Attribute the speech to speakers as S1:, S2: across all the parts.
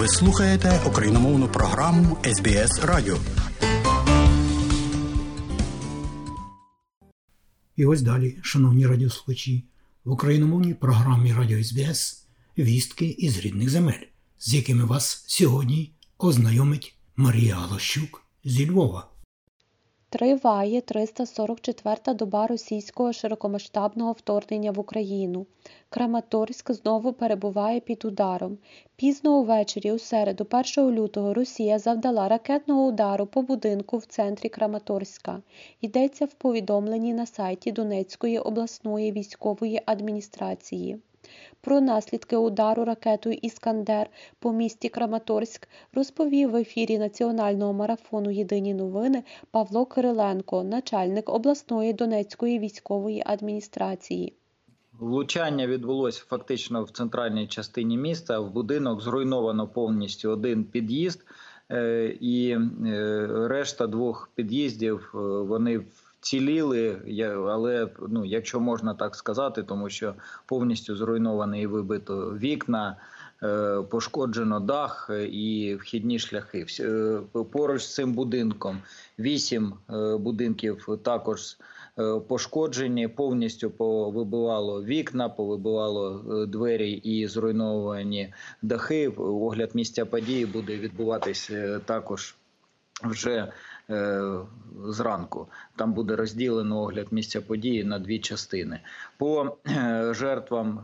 S1: Ви слухаєте україномовну програму СБС Радіо.
S2: І ось далі, шановні радіослухачі, в україномовній програмі Радіо СБС вістки із рідних земель, з якими вас сьогодні ознайомить Марія Галощук зі Львова.
S3: Триває 344-та доба російського широкомасштабного вторгнення в Україну. Краматорськ знову перебуває під ударом. Пізно увечері у середу 1 лютого Росія завдала ракетного удару по будинку в центрі Краматорська. Йдеться в повідомленні на сайті Донецької обласної військової адміністрації. Про наслідки удару ракетою Іскандер по місті Краматорськ розповів в ефірі національного марафону Єдині новини Павло Кириленко, начальник обласної Донецької військової адміністрації.
S4: Влучання відбулося фактично в центральній частині міста. В будинок зруйновано повністю один під'їзд, е, і е, решта двох під'їздів е, вони вціліли, але ну, якщо можна так сказати, тому що повністю зруйноване і вибито вікна. Пошкоджено дах і вхідні шляхи. Поруч з цим будинком вісім будинків також пошкоджені, повністю повибивало вікна, повибивало двері і зруйновані дахи. Огляд місця події буде відбуватись також вже зранку. Там буде розділено огляд місця події на дві частини. По жертвам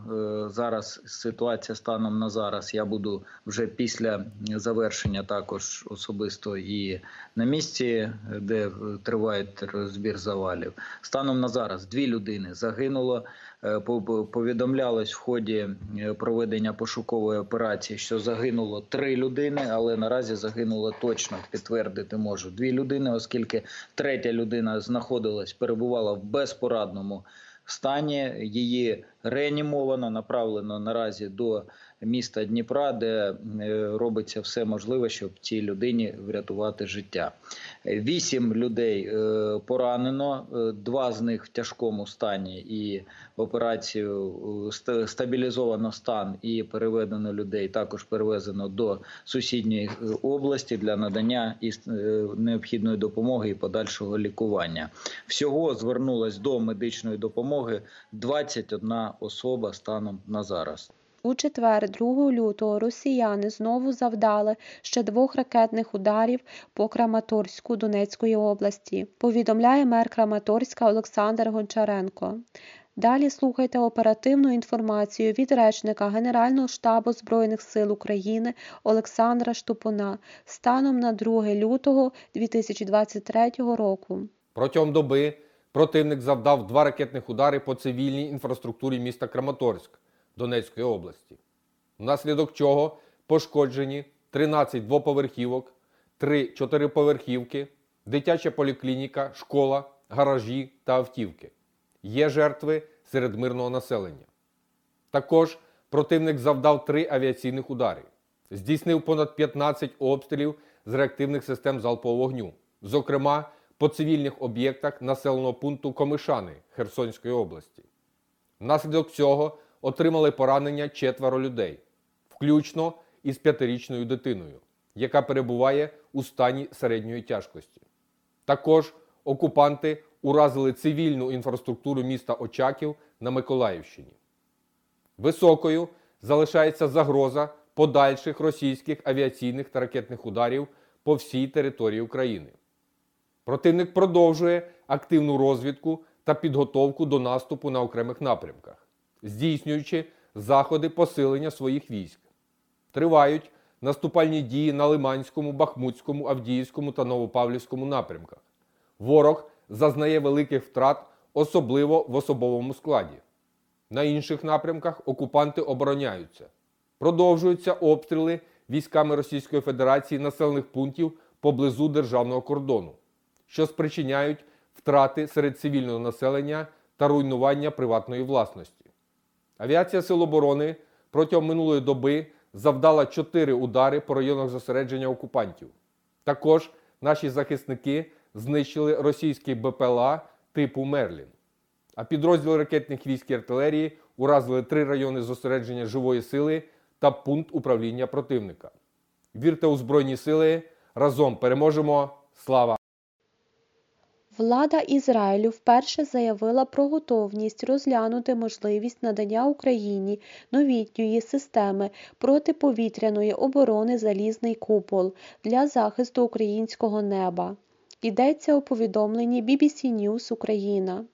S4: зараз ситуація станом на зараз. Я буду вже після завершення також особисто і на місці, де триває розбір завалів. Станом на зараз дві людини загинуло. Повідомлялось в ході проведення пошукової операції, що загинуло три людини, але наразі загинуло точно підтвердити можу дві людини, оскільки третя людина знаходилась, перебувала в безпорадному стані. Її реанімовано, направлено наразі до міста Дніпра, де робиться все можливе, щоб цій людині врятувати життя. Вісім людей поранено, два з них в тяжкому стані і операцію стабілізовано стан і переведено людей. Також перевезено до сусідньої області для надання необхідної допомоги і подальшого лікування. Всього звернулось до медичної допомоги 21 особа станом на зараз.
S3: У четвер, 2 лютого, росіяни знову завдали ще двох ракетних ударів по Краматорську Донецької області. Повідомляє мер Краматорська Олександр Гончаренко. Далі слухайте оперативну інформацію від речника Генерального штабу Збройних сил України Олександра Штупуна станом на 2 лютого 2023 року.
S5: Протягом доби противник завдав два ракетних удари по цивільній інфраструктурі міста Краматорськ Донецької області, внаслідок чого пошкоджені 13 двоповерхівок, 3 чотириповерхівки, дитяча поліклініка, школа, гаражі та автівки. Є жертви серед мирного населення. Також противник завдав три авіаційних удари, здійснив понад 15 обстрілів з реактивних систем залпового вогню, зокрема по цивільних об'єктах населеного пункту Комишани Херсонської області. Внаслідок цього отримали поранення четверо людей, включно із п'ятирічною дитиною, яка перебуває у стані середньої тяжкості. Також окупанти уразили цивільну інфраструктуру міста Очаків на Миколаївщині. Високою залишається загроза подальших російських авіаційних та ракетних ударів по всій території України. Противник продовжує активну розвідку та підготовку до наступу на окремих напрямках, здійснюючи заходи посилення своїх військ. Тривають наступальні дії на Лиманському, Бахмутському, Авдіївському та Новопавлівському напрямках. Ворог зазнає великих втрат, особливо в особовому складі. На інших напрямках окупанти обороняються. Продовжуються обстріли військами Російської Федерації населених пунктів поблизу державного кордону, що спричиняють втрати серед цивільного населення та руйнування приватної власності. Авіація Сил оборони протягом минулої доби завдала 4 удари по районах зосередження окупантів. Також наші захисники знищили російський БПЛА типу Мерлін. А підрозділи ракетних військ і артилерії уразили три райони зосередження живої сили та пункт управління противника. Вірте у Збройні Сили. Разом переможемо. Слава!
S3: Влада Ізраїлю вперше заявила про готовність розглянути можливість надання Україні новітньої системи протиповітряної оборони «Залізний купол» для захисту українського неба. Йдеться у повідомленні BBC News Україна.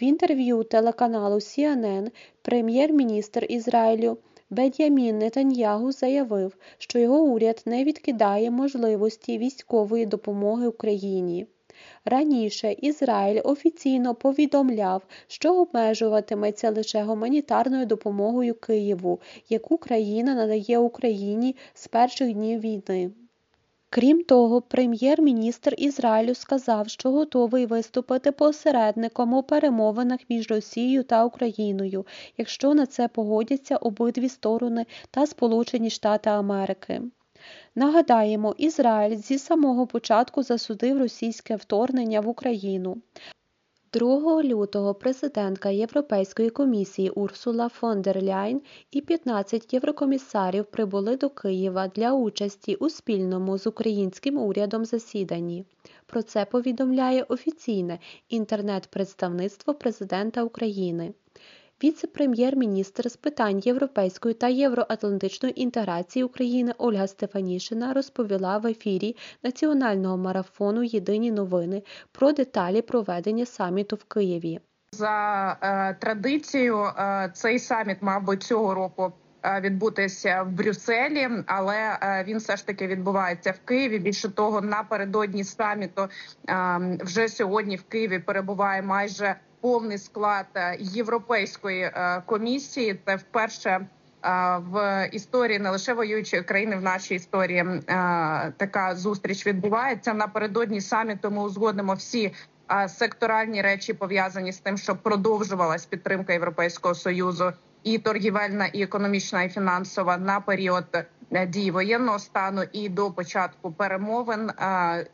S3: В інтерв'ю телеканалу CNN прем'єр-міністр Ізраїлю Бед'ямін Нетаньягу заявив, що його уряд не відкидає можливості військової допомоги Україні. Раніше Ізраїль офіційно повідомляв, що обмежуватиметься лише гуманітарною допомогою Києву, яку країна надає Україні з перших днів війни. Крім того, прем'єр-міністр Ізраїлю сказав, що готовий виступити посередником у перемовинах між Росією та Україною, якщо на це погодяться обидві сторони та Сполучені Штати Америки. Нагадаємо, Ізраїль зі самого початку засудив російське вторгнення в Україну. 2 лютого президентка Європейської комісії Урсула фон дер Ляйн і 15 єврокомісарів прибули до Києва для участі у спільному з українським урядом засіданні. Про це повідомляє офіційне інтернет-представництво президента України. Віце-прем'єр-міністр з питань європейської та євроатлантичної інтеграції України Ольга Стефанішина розповіла в ефірі національного марафону Єдині новини про деталі проведення саміту в Києві.
S6: За е, традицією, е, цей саміт би цього року е, відбутися в Брюсселі, але е, він все ж таки відбувається в Києві. Більше того, напередодні саміту е, вже сьогодні в Києві перебуває майже повний склад е, європейської е, комісії. Це вперше е, в історії не лише воюючої країни, в нашій історії така зустріч відбувається. Напередодні саміту ми узгодимо всі секторальні речі пов'язані з тим, щоб продовжувалась підтримка Європейського союзу і торгівельна, і економічна, і фінансова на період е, дії воєнного стану і до початку перемовин.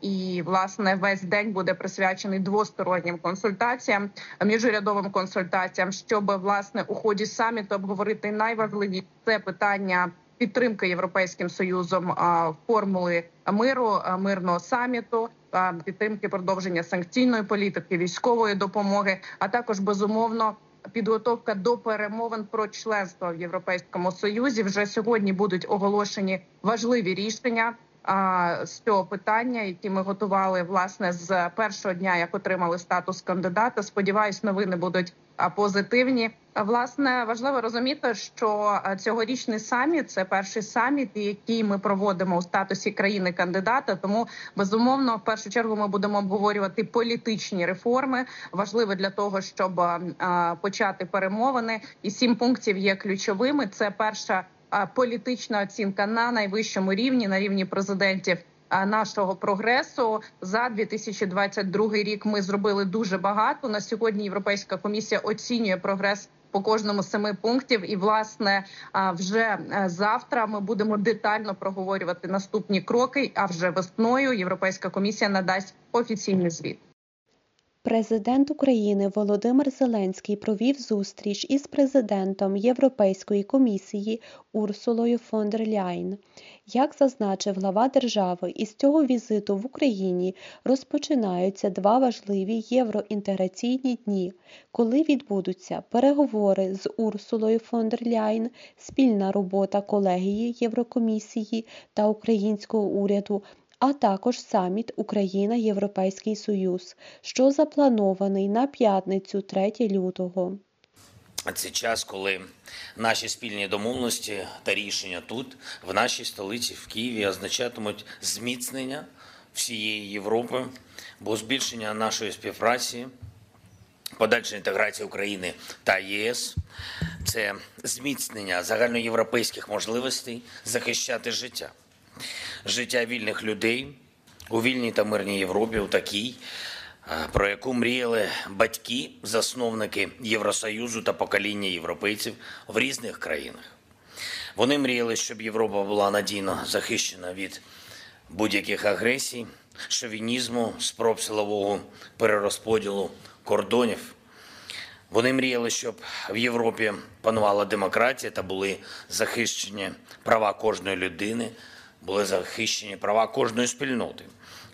S6: І власне весь день буде присвячений двостороннім консультаціям, міжурядовим консультаціям, щоб власне у ході саміту обговорити найважливіше це питання підтримки європейським союзом формули миру, мирного саміту, підтримки продовження санкційної політики, військової допомоги, а також безумовно. Підготовка до перемовин про членство в Європейському Союзі вже сьогодні будуть оголошені важливі рішення з цього питання, які ми готували власне з першого дня, як отримали статус кандидата. Сподіваюсь, новини будуть позитивні. Власне, важливо розуміти, що цьогорічний саміт це перший саміт, який ми проводимо у статусі країни кандидата. Тому безумовно, в першу чергу, ми будемо обговорювати політичні реформи. Важливо для того, щоб а, почати перемовини. І сім пунктів є ключовими. Це перша політична оцінка на найвищому рівні, на рівні президентів. Нашого прогресу за 2022 рік ми зробили дуже багато. На сьогодні Європейська комісія оцінює прогрес по кожному з семи пунктів. І власне вже е, завтра ми будемо детально проговорювати наступні кроки. А вже весною Європейська комісія надасть офіційний звіт.
S3: Президент України Володимир Зеленський провів зустріч із президентом Європейської комісії Урсулою фон дер Ляйн. Як зазначив глава держави, із цього візиту в Україні розпочинаються два важливі євроінтеграційні дні, коли відбудуться переговори з Урсулою фон дер Ляйн, спільна робота колегії Єврокомісії та українського уряду а також саміт Україна Європейський Союз, що запланований на п'ятницю 3 лютого.
S7: Це час, коли наші спільні домовленості та рішення тут, в нашій столиці, в Києві, означатимуть зміцнення всієї Європи, бо збільшення нашої співпраці, подальша інтеграція України та ЄС це зміцнення загальноєвропейських можливостей захищати життя життя вільних людей у вільній та мирній Європі, у такій, про яку мріяли батьки, засновники Євросоюзу та покоління європейців в різних країнах. Вони мріяли, щоб Європа була надійно захищена від будь-яких агресій, шовінізму, спроб силового перерозподілу кордонів. Вони мріяли, щоб в Європі панувала демократія та були захищені права кожної людини
S8: були захищені права кожної спільноти.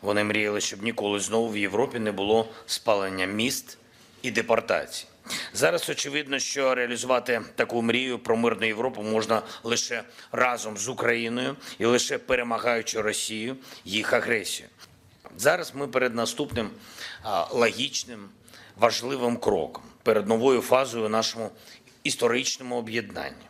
S8: Вони мріяли, щоб ніколи знову в Європі не було спалення міст і депортації. Зараз очевидно, що реалізувати таку мрію про мирну Європу можна лише разом з Україною і лише перемагаючи Росію їх агресію. Зараз ми перед наступним логічним, важливим кроком, перед новою фазою нашому історичному об'єднанні.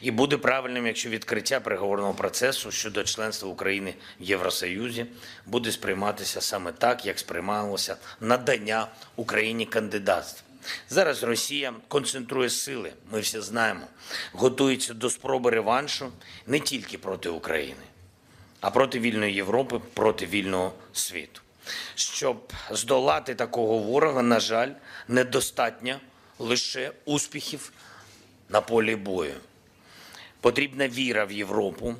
S8: І буде правильним, якщо відкриття переговорного процесу щодо членства України в Євросоюзі буде сприйматися саме так, як сприймалося надання Україні кандидатства. Зараз Росія концентрує сили, ми всі знаємо, готується до спроби реваншу не тільки проти України, а проти вільної Європи, проти вільного світу. Щоб здолати такого ворога, на жаль, недостатньо лише успіхів на полі бою. Потрібна віра в Європу,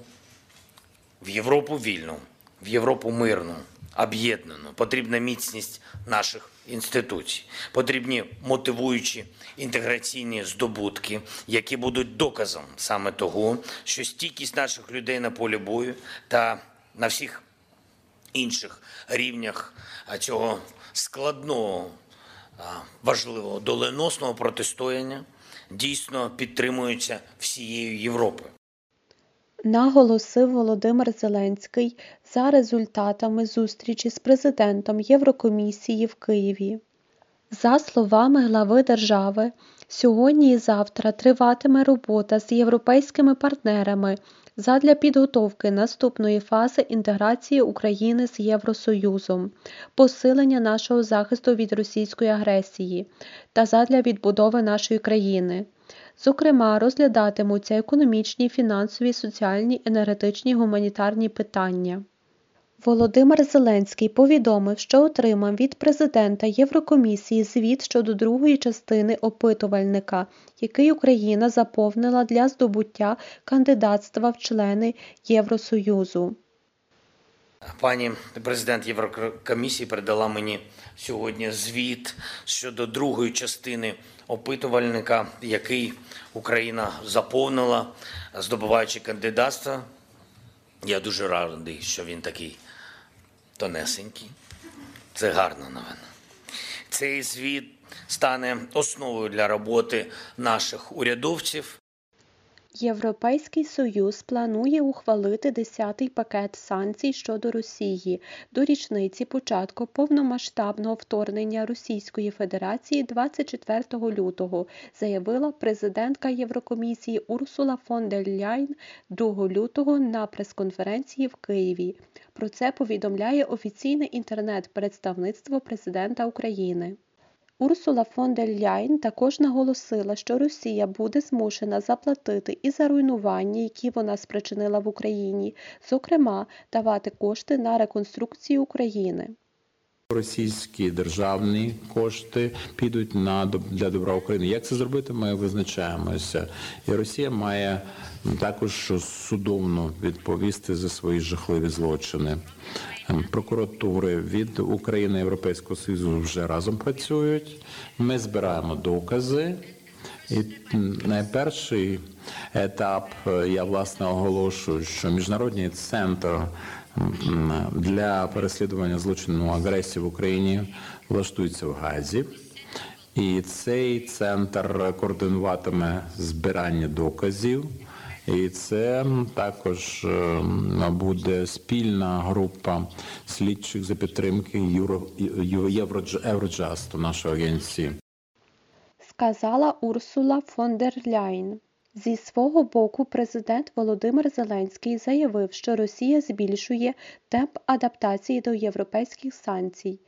S8: в Європу вільну, в Європу мирну, об'єднану. Потрібна міцність наших інституцій. Потрібні мотивуючі інтеграційні здобутки, які будуть доказом саме того, що стійкість наших людей на полі бою та на всіх інших рівнях цього складного, важливого доленосного протистояння дійсно підтримуються всією Європою.
S3: наголосив Володимир Зеленський за результатами зустрічі з президентом Єврокомісії в Києві. За словами глави держави, сьогодні і завтра триватиме робота з європейськими партнерами задля підготовки наступної фази інтеграції України з Євросоюзом, посилення нашого захисту від російської агресії та задля відбудови нашої країни. Зокрема, розглядатимуться економічні, фінансові, соціальні, енергетичні, гуманітарні питання. Володимир Зеленський повідомив, що отримав від президента Єврокомісії звіт щодо другої частини опитувальника, який Україна заповнила для здобуття кандидатства в члени Євросоюзу.
S8: Пані президент Єврокомісії передала мені сьогодні звіт щодо другої частини опитувальника, який Україна заповнила, здобуваючи кандидатство. Я дуже радий, що він такий тонесенький. Це гарна новина. Цей звіт стане основою для роботи наших урядовців
S3: Європейський Союз планує ухвалити 10-й пакет санкцій щодо Росії до річниці початку повномасштабного вторгнення Російської Федерації 24 лютого, заявила президентка Єврокомісії Урсула фон дер Ляйн 2 лютого на прес-конференції в Києві. Про це повідомляє офіційне інтернет-представництво президента України. Урсула фон дер Ляйн також наголосила, що Росія буде змушена заплатити і за руйнування, які вона спричинила в Україні, зокрема, давати кошти на реконструкцію України.
S9: Російські державні кошти підуть на для добра України. Як це зробити? Ми визначаємося, і Росія має також судовно відповісти за свої жахливі злочини. Прокуратури від України Європейського Союзу вже разом працюють. Ми збираємо докази. І найперший етап я власне оголошую, що міжнародний центр для переслідування злочину агресії в Україні влаштується в Газі. І цей центр координуватиме збирання доказів. І це також буде спільна група слідчих за підтримки Євроджасту нашої агенції.
S3: Сказала Урсула фон дер Ляйн. Зі свого боку, президент Володимир Зеленський заявив, що Росія збільшує темп адаптації до європейських санкцій.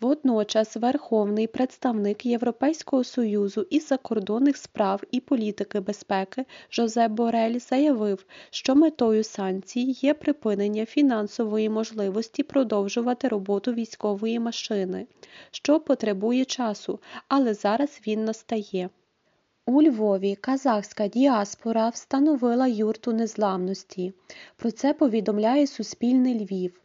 S3: Водночас Верховний представник Європейського Союзу із закордонних справ і політики безпеки Жозеп Борель заявив, що метою санкцій є припинення фінансової можливості продовжувати роботу військової машини, що потребує часу, але зараз він настає. У Львові казахська діаспора встановила юрту незламності. Про це повідомляє Суспільний Львів.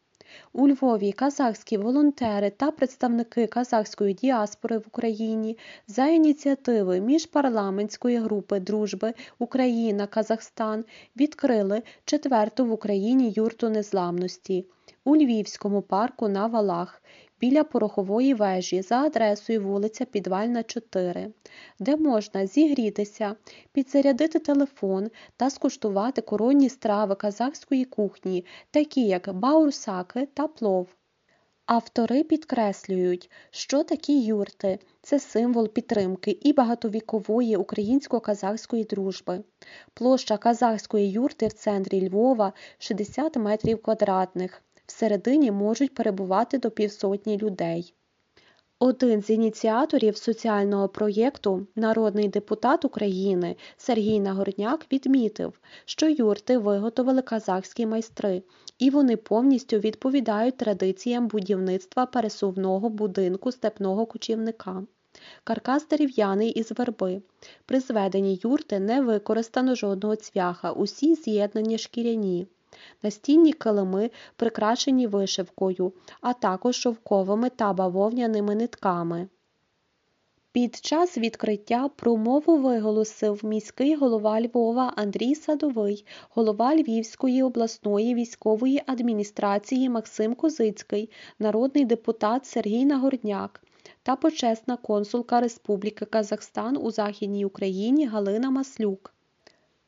S3: У Львові казахські волонтери та представники казахської діаспори в Україні за ініціативи міжпарламентської групи дружби Україна-Казахстан відкрили четверту в Україні юрту незламності у Львівському парку на Валах біля порохової вежі за адресою вулиця Підвальна, 4, де можна зігрітися, підзарядити телефон та скуштувати коронні страви казахської кухні, такі як баурсаки та плов. Автори підкреслюють, що такі юрти це символ підтримки і багатовікової українсько-казахської дружби. Площа казахської юрти в центрі Львова 60 метрів квадратних. Всередині можуть перебувати до півсотні людей. Один з ініціаторів соціального проєкту, народний депутат України Сергій Нагорняк відмітив, що юрти виготовили казахські майстри, і вони повністю відповідають традиціям будівництва пересувного будинку степного кочівника. Каркас дерев'яний із верби. При зведенні юрти не використано жодного цвяха, усі з'єднані шкіряні. Настінні килими прикрашені вишивкою, а також шовковими та бавовняними нитками. Під час відкриття промову виголосив міський голова Львова Андрій Садовий, голова Львівської обласної військової адміністрації Максим Козицький, народний депутат Сергій Нагорняк та почесна консулка Республіки Казахстан у Західній Україні Галина Маслюк.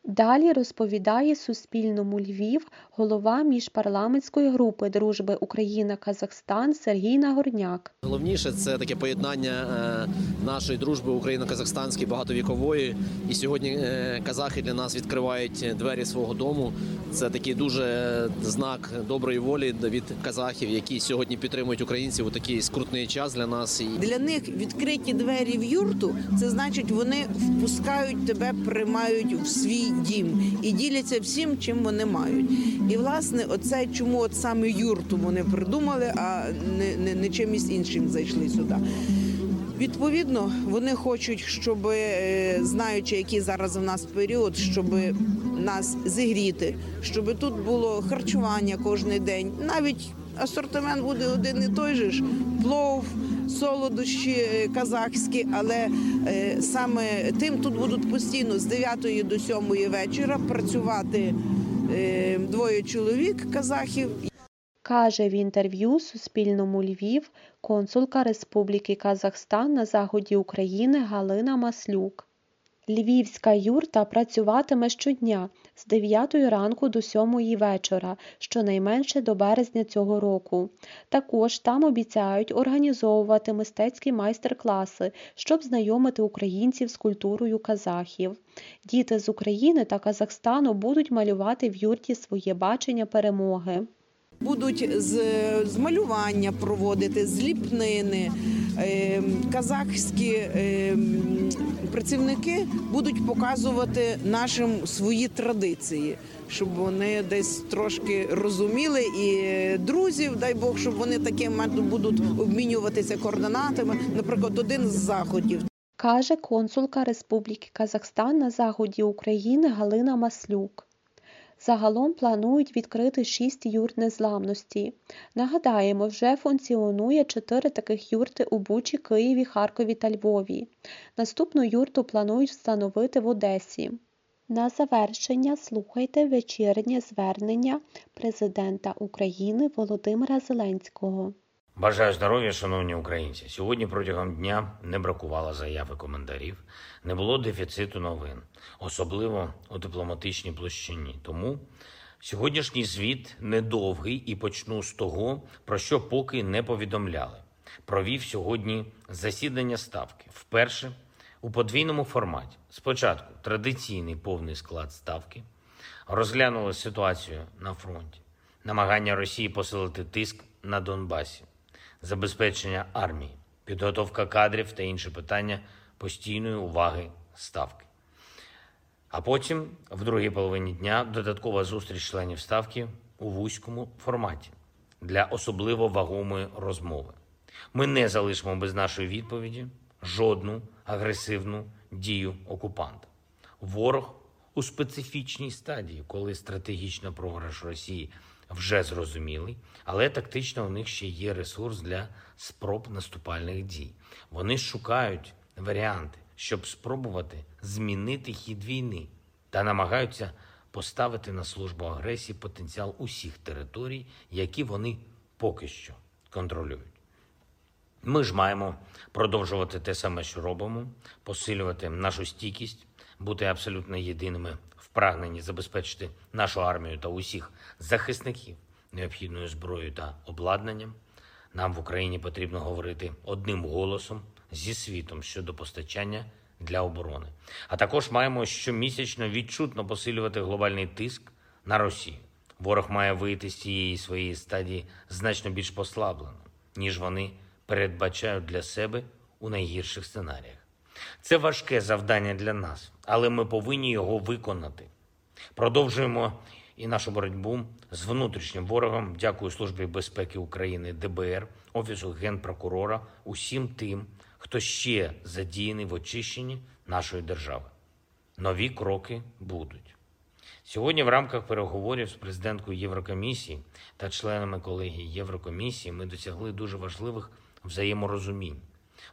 S3: Далі розповідає Суспільному Львів голова міжпарламентської групи дружби Україна-Казахстан Сергій Нагорняк.
S10: Головніше це таке поєднання е, нашої дружби україно-казахстанської багатовікової. І сьогодні е, казахи для нас відкривають двері свого дому. Це такий дуже знак доброї волі від казахів, які сьогодні підтримують українців у такий скрутний час для нас.
S11: Для них відкриті двері в юрту. Це значить, вони впускають тебе, приймають в свій дім і діляться всім, чим вони мають. І власне, оце чому от саме юрту вони придумали, а не, не, не чимось іншим зайшли сюди. Відповідно, вони хочуть, щоб е, знаючи, який зараз у нас період, щоб нас зігріти, щоб тут було харчування кожен день. Навіть асортимент буде один і той же ж плов, солодощі е, казахські, але е, саме тим тут будуть постійно з 9 до 7 вечора працювати е, двоє чоловік казахів.
S3: Каже в інтерв'ю Суспільному Львів консулка Республіки Казахстан на заході України Галина Маслюк. Львівська юрта працюватиме щодня з 9 ранку до 7 вечора, щонайменше до березня цього року. Також там обіцяють організовувати мистецькі майстер-класи, щоб знайомити українців з культурою казахів. Діти з України та Казахстану будуть малювати в юрті своє бачення перемоги.
S11: Будуть з, з малювання проводити, з ліпнини. Е, казахські е, працівники будуть показувати нашим свої традиції, щоб вони десь трошки розуміли і друзів, дай Бог, щоб вони таким будуть обмінюватися координатами. Наприклад, один з заходів.
S3: Каже консулка Республіки Казахстан на заході України Галина Маслюк. Загалом планують відкрити шість юрт незламності. Нагадаємо, вже функціонує чотири таких юрти у Бучі, Києві, Харкові та Львові. Наступну юрту планують встановити в Одесі. На завершення слухайте вечірнє звернення президента України Володимира Зеленського.
S8: Бажаю здоров'я, шановні українці. Сьогодні протягом дня не бракувало заяв і коментарів, не було дефіциту новин, особливо у дипломатичній площині. Тому сьогоднішній звіт недовгий і почну з того, про що поки не повідомляли. Провів сьогодні засідання ставки вперше у подвійному форматі. Спочатку традиційний повний склад ставки розглянули ситуацію на фронті, намагання Росії посилити тиск на Донбасі забезпечення армії, підготовка кадрів та інші питання постійної уваги ставки. А потім, в другій половині дня, додаткова зустріч членів ставки у вузькому форматі для особливо вагомої розмови. Ми не залишимо без нашої відповіді жодну агресивну дію окупанта. Ворог у специфічній стадії, коли стратегічний програш Росії вже зрозумілий, але тактично у них ще є ресурс для спроб наступальних дій. Вони шукають варіанти, щоб спробувати змінити хід війни та намагаються поставити на службу агресії потенціал усіх територій, які вони поки що контролюють. Ми ж маємо продовжувати те саме, що робимо, посилювати нашу стійкість, бути абсолютно єдиними прагненні забезпечити нашу армію та усіх захисників необхідною зброєю та обладнанням. Нам в Україні потрібно говорити одним голосом зі світом щодо постачання для оборони. А також маємо щомісячно відчутно посилювати глобальний тиск на Росію. Ворог має вийти з цієї своєї стадії значно більш послаблено, ніж вони передбачають для себе у найгірших сценаріях. Це важке завдання для нас, але ми повинні його виконати. Продовжуємо і нашу боротьбу з внутрішнім ворогом. Дякую Службі безпеки України, ДБР, Офісу генпрокурора, усім тим, хто ще задіяний в очищенні нашої держави. Нові кроки будуть. Сьогодні, в рамках переговорів з президенткою Єврокомісії та членами колегії Єврокомісії, ми досягли дуже важливих взаєморозумінь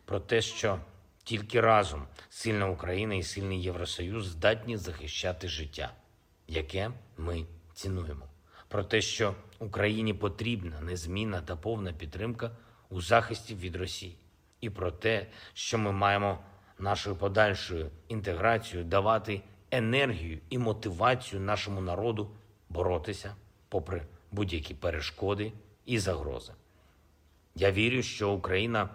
S8: про те, що тільки разом сильна Україна і сильний Євросоюз здатні захищати життя, яке ми цінуємо. Про те, що Україні потрібна незмінна та повна підтримка у захисті від Росії, і про те, що ми маємо нашою подальшою інтеграцією давати енергію і мотивацію нашому народу боротися попри будь-які перешкоди і загрози. Я вірю, що Україна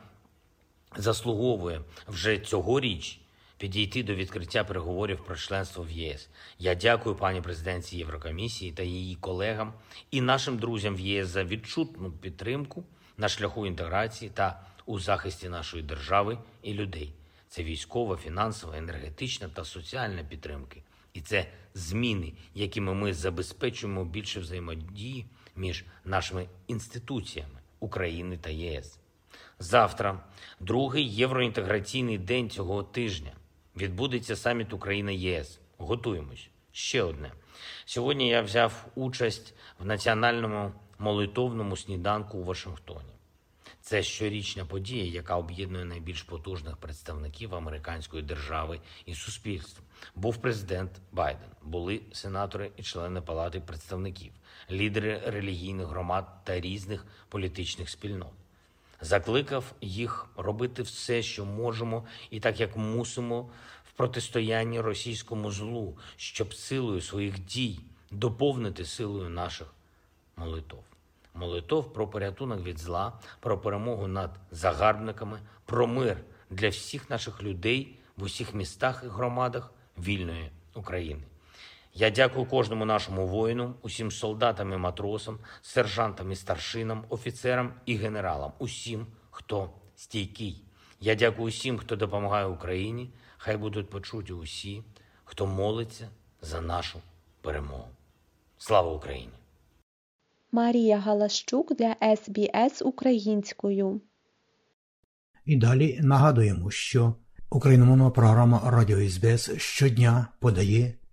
S8: заслуговує вже цьогоріч підійти до відкриття переговорів про членство в ЄС. Я дякую пані президенці Єврокомісії та її колегам і нашим друзям в ЄС за відчутну підтримку на шляху інтеграції та у захисті нашої держави і людей. Це військова, фінансова, енергетична та соціальна підтримки. І це зміни, якими ми забезпечуємо більше взаємодії між нашими інституціями України та ЄС. Завтра, другий євроінтеграційний день цього тижня, відбудеться саміт Україна ЄС. Готуємось. Ще одне. Сьогодні я взяв участь в національному молитовному сніданку у Вашингтоні. Це щорічна подія, яка об'єднує найбільш потужних представників американської держави і суспільства. Був президент Байден, були сенатори і члени палати представників, лідери релігійних громад та різних політичних спільнот. Закликав їх робити все, що можемо, і так як мусимо в протистоянні російському злу, щоб силою своїх дій доповнити силою наших молитов молитов про порятунок від зла, про перемогу над загарбниками, про мир для всіх наших людей в усіх містах і громадах вільної України. Я дякую кожному нашому воїну, усім солдатам і матросам, сержантам і старшинам, офіцерам і генералам, усім, хто стійкий. Я дякую усім, хто допомагає Україні. Хай будуть почуті усі, хто молиться за нашу перемогу. Слава Україні!
S3: Марія Галащук для СБС українською.
S2: І далі нагадуємо, що україномовна програма Радіо СБС щодня подає